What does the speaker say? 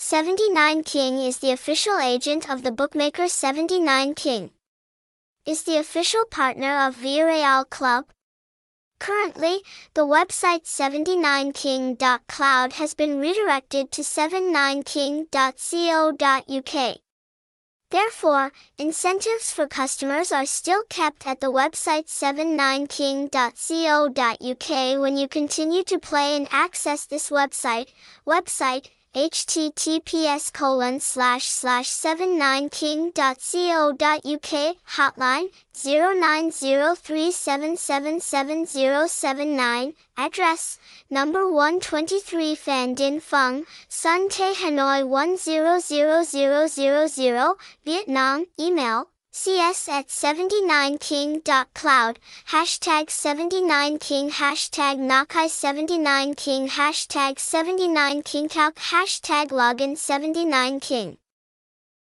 79 King is the official agent of the bookmaker 79 King. Is the official partner of Villarreal Club. Currently, the website 79king.cloud has been redirected to 79king.co.uk. Therefore, incentives for customers are still kept at the website 79king.co.uk when you continue to play and access this website. Website https colon slash slash 79king.co.uk hotline 0903777079 address number 123 Phan Dinh Phung Son Tay Hanoi 100000 Vietnam. Email cs at 79king.cloud, hashtag 79king, hashtag nhacai 79king, hashtag 79king, hashtag login 79king.